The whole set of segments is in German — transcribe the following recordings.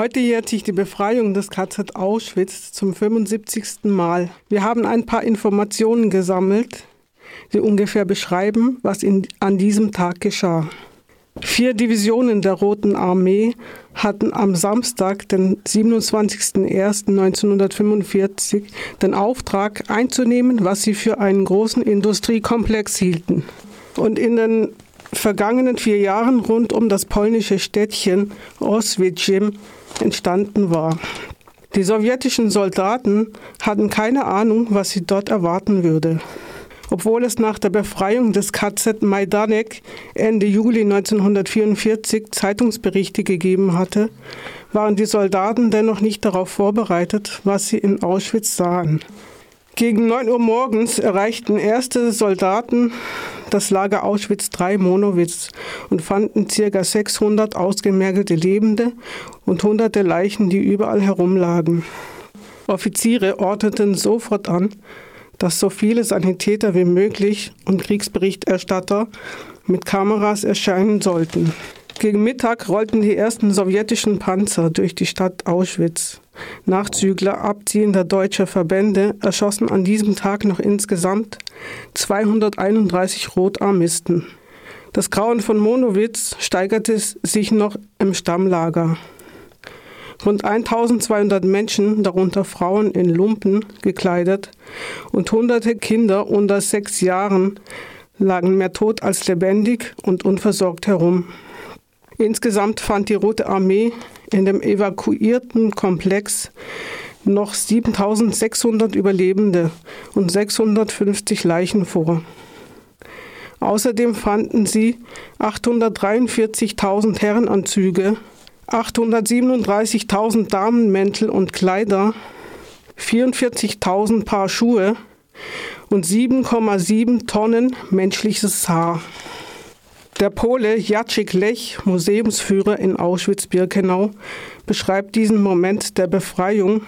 Heute jährt sich die Befreiung des KZ Auschwitz zum 75. Mal. Wir haben ein paar Informationen gesammelt, die ungefähr beschreiben, was in, an diesem Tag geschah. Vier Divisionen der Roten Armee hatten am Samstag, den 27.01.1945, den Auftrag einzunehmen, was sie für einen großen Industriekomplex hielten. Und in den vergangenen vier Jahren rund um das polnische Städtchen Oswiecim entstanden war. Die sowjetischen Soldaten hatten keine Ahnung, was sie dort erwarten würde. Obwohl es nach der Befreiung des KZ Majdanek Ende Juli 1944 Zeitungsberichte gegeben hatte, waren die Soldaten dennoch nicht darauf vorbereitet, was sie in Auschwitz sahen. Gegen 9 Uhr morgens erreichten erste Soldaten das Lager Auschwitz III Monowitz und fanden ca. 600 ausgemergelte Lebende und hunderte Leichen, die überall herumlagen. Offiziere ordneten sofort an, dass so viele Sanitäter wie möglich und Kriegsberichterstatter mit Kameras erscheinen sollten. Gegen Mittag rollten die ersten sowjetischen Panzer durch die Stadt Auschwitz. Nachzügler abziehender deutscher Verbände erschossen an diesem Tag noch insgesamt 231 Rotarmisten. Das Grauen von Monowitz steigerte sich noch im Stammlager. Rund 1200 Menschen, darunter Frauen in Lumpen gekleidet, und hunderte Kinder unter sechs Jahren lagen mehr tot als lebendig und unversorgt herum. Insgesamt fand die Rote Armee in dem evakuierten Komplex noch 7600 Überlebende und 650 Leichen vor. Außerdem fanden sie 843.000 Herrenanzüge 837.000 Damenmäntel und Kleider, 44.000 Paar Schuhe und 7,7 Tonnen menschliches Haar. Der Pole Jacek Lech, Museumsführer in Auschwitz-Birkenau, beschreibt diesen Moment der Befreiung,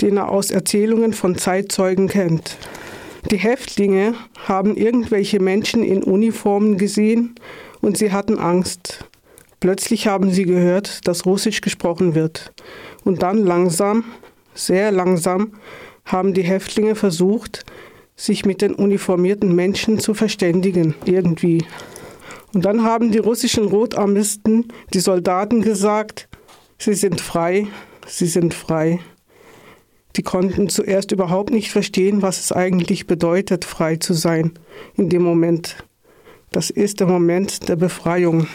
den er aus Erzählungen von Zeitzeugen kennt. Die Häftlinge haben irgendwelche Menschen in Uniformen gesehen und sie hatten Angst. Plötzlich haben sie gehört, dass Russisch gesprochen wird. Und dann langsam, sehr langsam, haben die Häftlinge versucht, sich mit den uniformierten Menschen zu verständigen, irgendwie. Und dann haben die russischen Rotarmisten die Soldaten gesagt, sie sind frei, sie sind frei. Die konnten zuerst überhaupt nicht verstehen, was es eigentlich bedeutet, frei zu sein in dem Moment. Das ist der Moment der Befreiung.